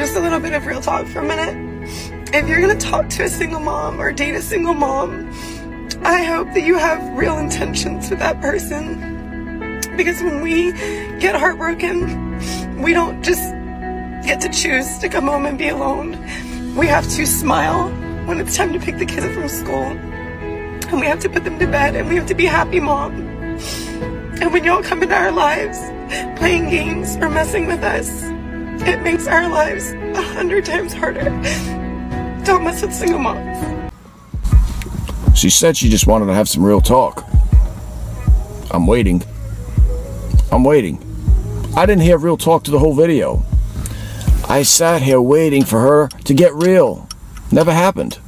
just a little bit of real talk for a minute. If you're gonna talk to a single mom or date a single mom, I hope that you have real intentions with that person. Because when we get heartbroken, we don't just get to choose to come home and be alone. We have to smile when it's time to pick the kids up from school. And we have to put them to bed and we have to be happy mom. And when y'all come into our lives playing games or messing with us, it makes our lives a hundred times harder. Don't mess with single moms. She said she just wanted to have some real talk. I'm waiting. I'm waiting. I didn't hear real talk to the whole video. I sat here waiting for her to get real. Never happened.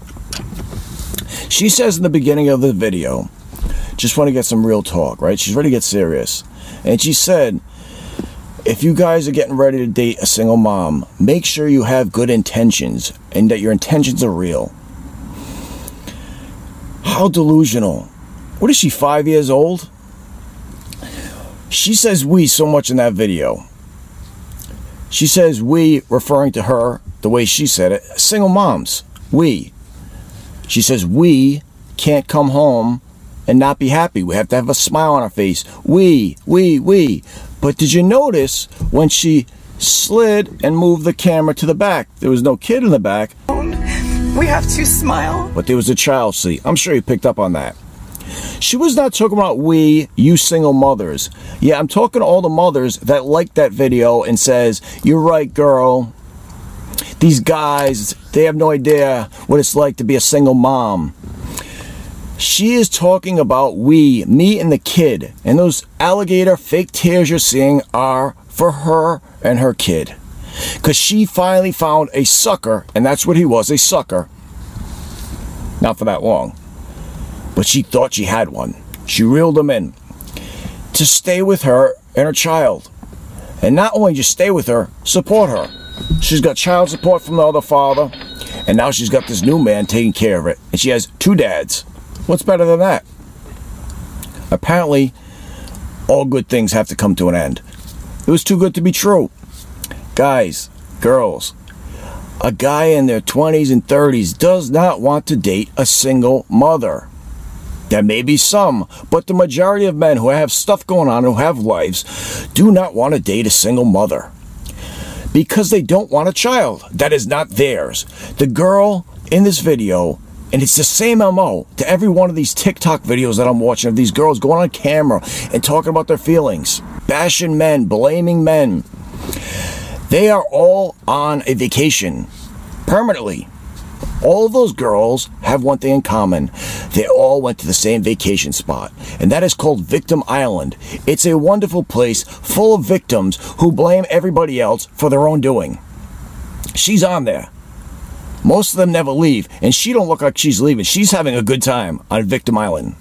She says in the beginning of the video, just want to get some real talk, right? She's ready to get serious. And she said, if you guys are getting ready to date a single mom, make sure you have good intentions and that your intentions are real. How delusional. What is she, five years old? She says we so much in that video. She says we, referring to her the way she said it, single moms. We. She says we can't come home and not be happy. We have to have a smile on our face. We, we, we. But did you notice when she slid and moved the camera to the back? There was no kid in the back. We have to smile. But there was a child seat. I'm sure you picked up on that. She was not talking about we, you single mothers. Yeah, I'm talking to all the mothers that liked that video and says, You're right, girl. These guys, they have no idea what it's like to be a single mom. She is talking about we, me and the kid. And those alligator fake tears you're seeing are for her and her kid. Because she finally found a sucker, and that's what he was a sucker. Not for that long. But she thought she had one. She reeled him in to stay with her and her child. And not only just stay with her, support her. She's got child support from the other father, and now she's got this new man taking care of it. And she has two dads. What's better than that? Apparently, all good things have to come to an end. It was too good to be true. Guys, girls, a guy in their 20s and 30s does not want to date a single mother. There may be some, but the majority of men who have stuff going on, who have lives, do not want to date a single mother. Because they don't want a child. That is not theirs. The girl in this video, and it's the same MO to every one of these TikTok videos that I'm watching of these girls going on camera and talking about their feelings, bashing men, blaming men. They are all on a vacation permanently. All of those girls have one thing in common. They all went to the same vacation spot, and that is called Victim Island. It's a wonderful place full of victims who blame everybody else for their own doing. She's on there. Most of them never leave, and she don't look like she's leaving. She's having a good time on Victim Island.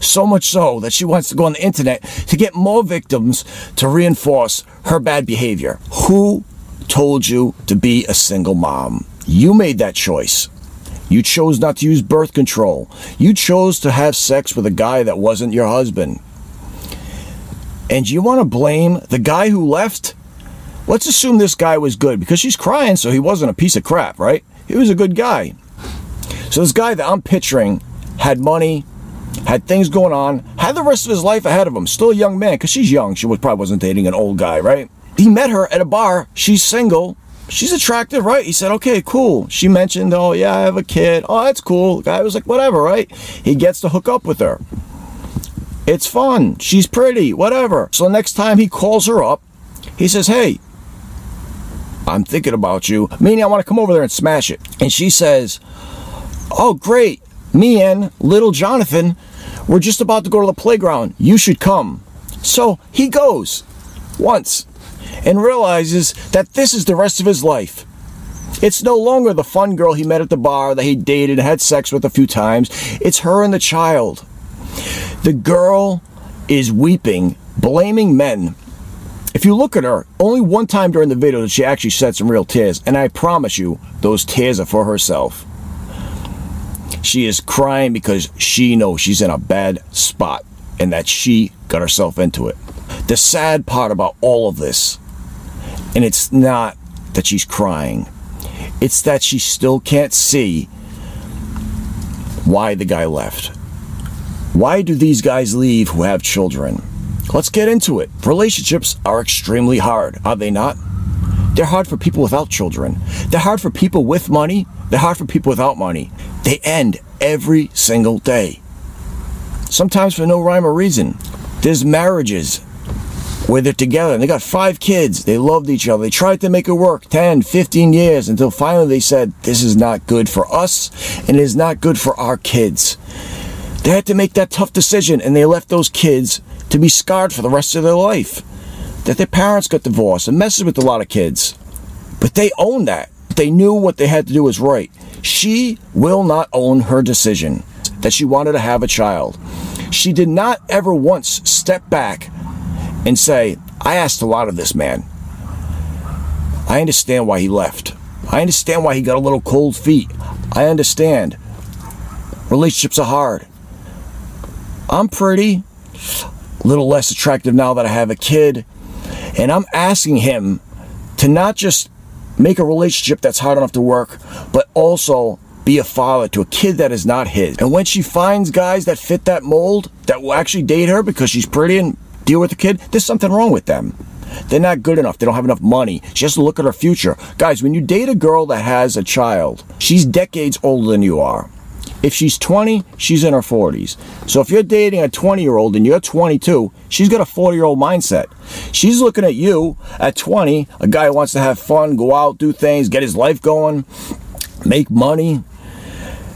So much so that she wants to go on the internet to get more victims to reinforce her bad behavior. Who told you to be a single mom? You made that choice. You chose not to use birth control. You chose to have sex with a guy that wasn't your husband. And you want to blame the guy who left? Let's assume this guy was good because she's crying, so he wasn't a piece of crap, right? He was a good guy. So this guy that I'm picturing had money, had things going on, had the rest of his life ahead of him. Still a young man because she's young. She was, probably wasn't dating an old guy, right? He met her at a bar. She's single. She's attractive, right? He said, okay, cool. She mentioned, oh, yeah, I have a kid. Oh, that's cool. The guy was like, whatever, right? He gets to hook up with her. It's fun. She's pretty, whatever. So the next time he calls her up, he says, hey, I'm thinking about you. Meaning, I want to come over there and smash it. And she says, oh, great. Me and little Jonathan, we're just about to go to the playground. You should come. So he goes once and realizes that this is the rest of his life. It's no longer the fun girl he met at the bar that he dated and had sex with a few times. It's her and the child. The girl is weeping, blaming men. If you look at her, only one time during the video did she actually shed some real tears, and I promise you, those tears are for herself. She is crying because she knows she's in a bad spot and that she got herself into it. The sad part about all of this, and it's not that she's crying. It's that she still can't see why the guy left. Why do these guys leave who have children? Let's get into it. Relationships are extremely hard, are they not? They're hard for people without children. They're hard for people with money. They're hard for people without money. They end every single day. Sometimes for no rhyme or reason. There's marriages where they're together and they got five kids. They loved each other. They tried to make it work 10, 15 years until finally they said, This is not good for us and it is not good for our kids. They had to make that tough decision and they left those kids to be scarred for the rest of their life. That their parents got divorced and messes with a lot of kids. But they own that. They knew what they had to do was right. She will not own her decision that she wanted to have a child. She did not ever once step back and say, I asked a lot of this man. I understand why he left. I understand why he got a little cold feet. I understand. Relationships are hard. I'm pretty, a little less attractive now that I have a kid. And I'm asking him to not just make a relationship that's hard enough to work, but also be a father to a kid that is not his. And when she finds guys that fit that mold, that will actually date her because she's pretty and deal with the kid, there's something wrong with them. They're not good enough. They don't have enough money. She has to look at her future. Guys, when you date a girl that has a child, she's decades older than you are. If she's 20, she's in her 40s. So if you're dating a 20 year old and you're 22, she's got a 40 year old mindset. She's looking at you at 20, a guy who wants to have fun, go out, do things, get his life going, make money.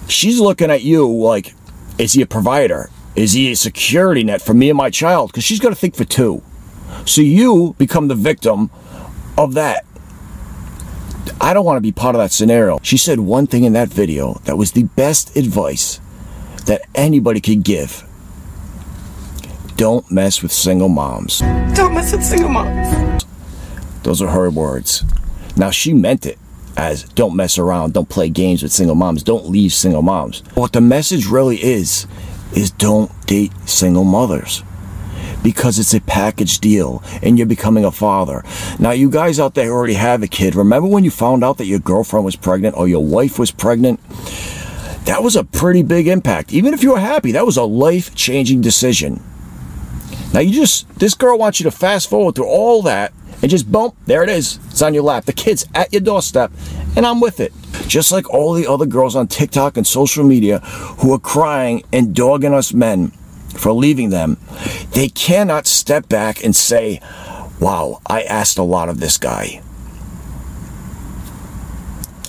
She's looking at you like, is he a provider? Is he a security net for me and my child? Because she's got to think for two. So you become the victim of that. I don't want to be part of that scenario. She said one thing in that video that was the best advice that anybody could give. Don't mess with single moms. Don't mess with single moms. Those are her words. Now, she meant it as don't mess around, don't play games with single moms, don't leave single moms. What the message really is, is don't date single mothers because it's a package deal and you're becoming a father. Now, you guys out there who already have a kid, remember when you found out that your girlfriend was pregnant or your wife was pregnant? That was a pretty big impact. Even if you were happy, that was a life changing decision. Now, you just, this girl wants you to fast forward through all that and just boom, there it is. It's on your lap. The kid's at your doorstep, and I'm with it. Just like all the other girls on TikTok and social media who are crying and dogging us men for leaving them, they cannot step back and say, Wow, I asked a lot of this guy.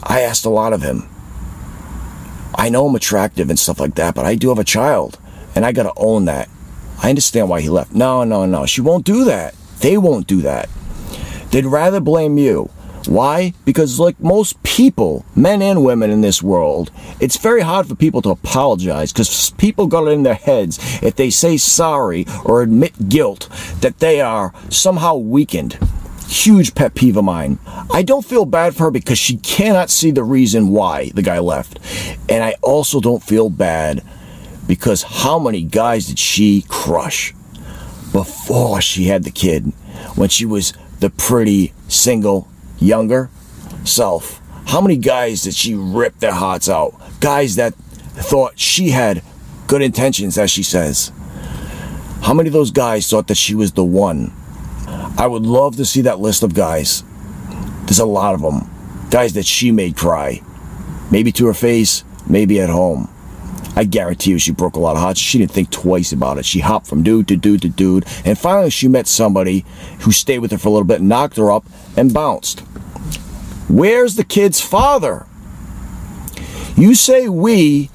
I asked a lot of him. I know I'm attractive and stuff like that, but I do have a child, and I gotta own that. I understand why he left. No, no, no. She won't do that. They won't do that. They'd rather blame you. Why? Because, like most people, men and women in this world, it's very hard for people to apologize because people got it in their heads if they say sorry or admit guilt that they are somehow weakened. Huge pet peeve of mine. I don't feel bad for her because she cannot see the reason why the guy left. And I also don't feel bad because how many guys did she crush before she had the kid when she was the pretty, single, younger self. How many guys did she rip their hearts out? Guys that thought she had good intentions, as she says. How many of those guys thought that she was the one? I would love to see that list of guys. There's a lot of them. Guys that she made cry. Maybe to her face, maybe at home. I guarantee you she broke a lot of hearts. She didn't think twice about it. She hopped from dude to dude to dude. And finally she met somebody who stayed with her for a little bit, knocked her up, and bounced. Where's the kid's father? You say we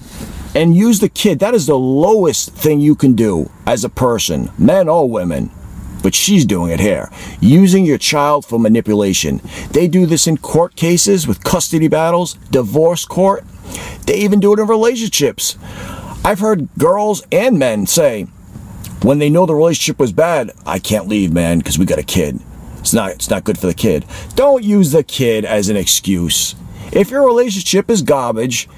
and use the kid. That is the lowest thing you can do as a person, men or women. But she's doing it here. Using your child for manipulation. They do this in court cases with custody battles, divorce court. They even do it in relationships. I've heard girls and men say, when they know the relationship was bad, I can't leave, man, because we got a kid. It's not it's not good for the kid. Don't use the kid as an excuse. If your relationship is garbage,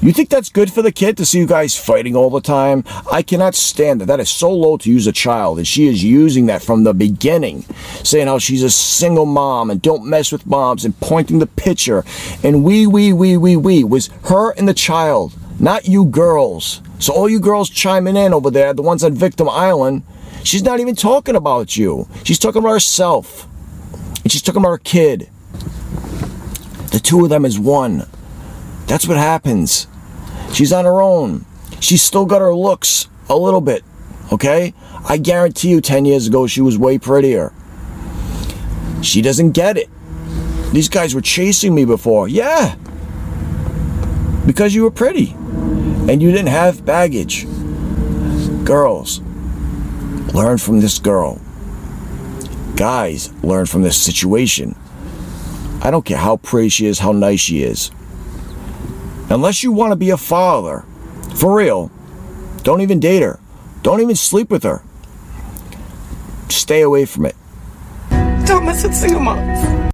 You think that's good for the kid to see you guys fighting all the time? I cannot stand that. That is so low to use a child, and she is using that from the beginning, saying how she's a single mom and don't mess with moms and pointing the picture. And we, we, we, we, we was her and the child, not you girls. So all you girls chiming in over there, the ones on Victim Island, she's not even talking about you. She's talking about herself. And she's talking about her kid. The two of them is one. That's what happens. She's on her own. She's still got her looks a little bit. Okay? I guarantee you 10 years ago she was way prettier. She doesn't get it. These guys were chasing me before. Yeah. Because you were pretty. And you didn't have baggage. Girls, learn from this girl. Guys, learn from this situation. I don't care how pretty she is, how nice she is. Unless you want to be a father, for real, don't even date her. Don't even sleep with her. Stay away from it. Don't mess with single moms.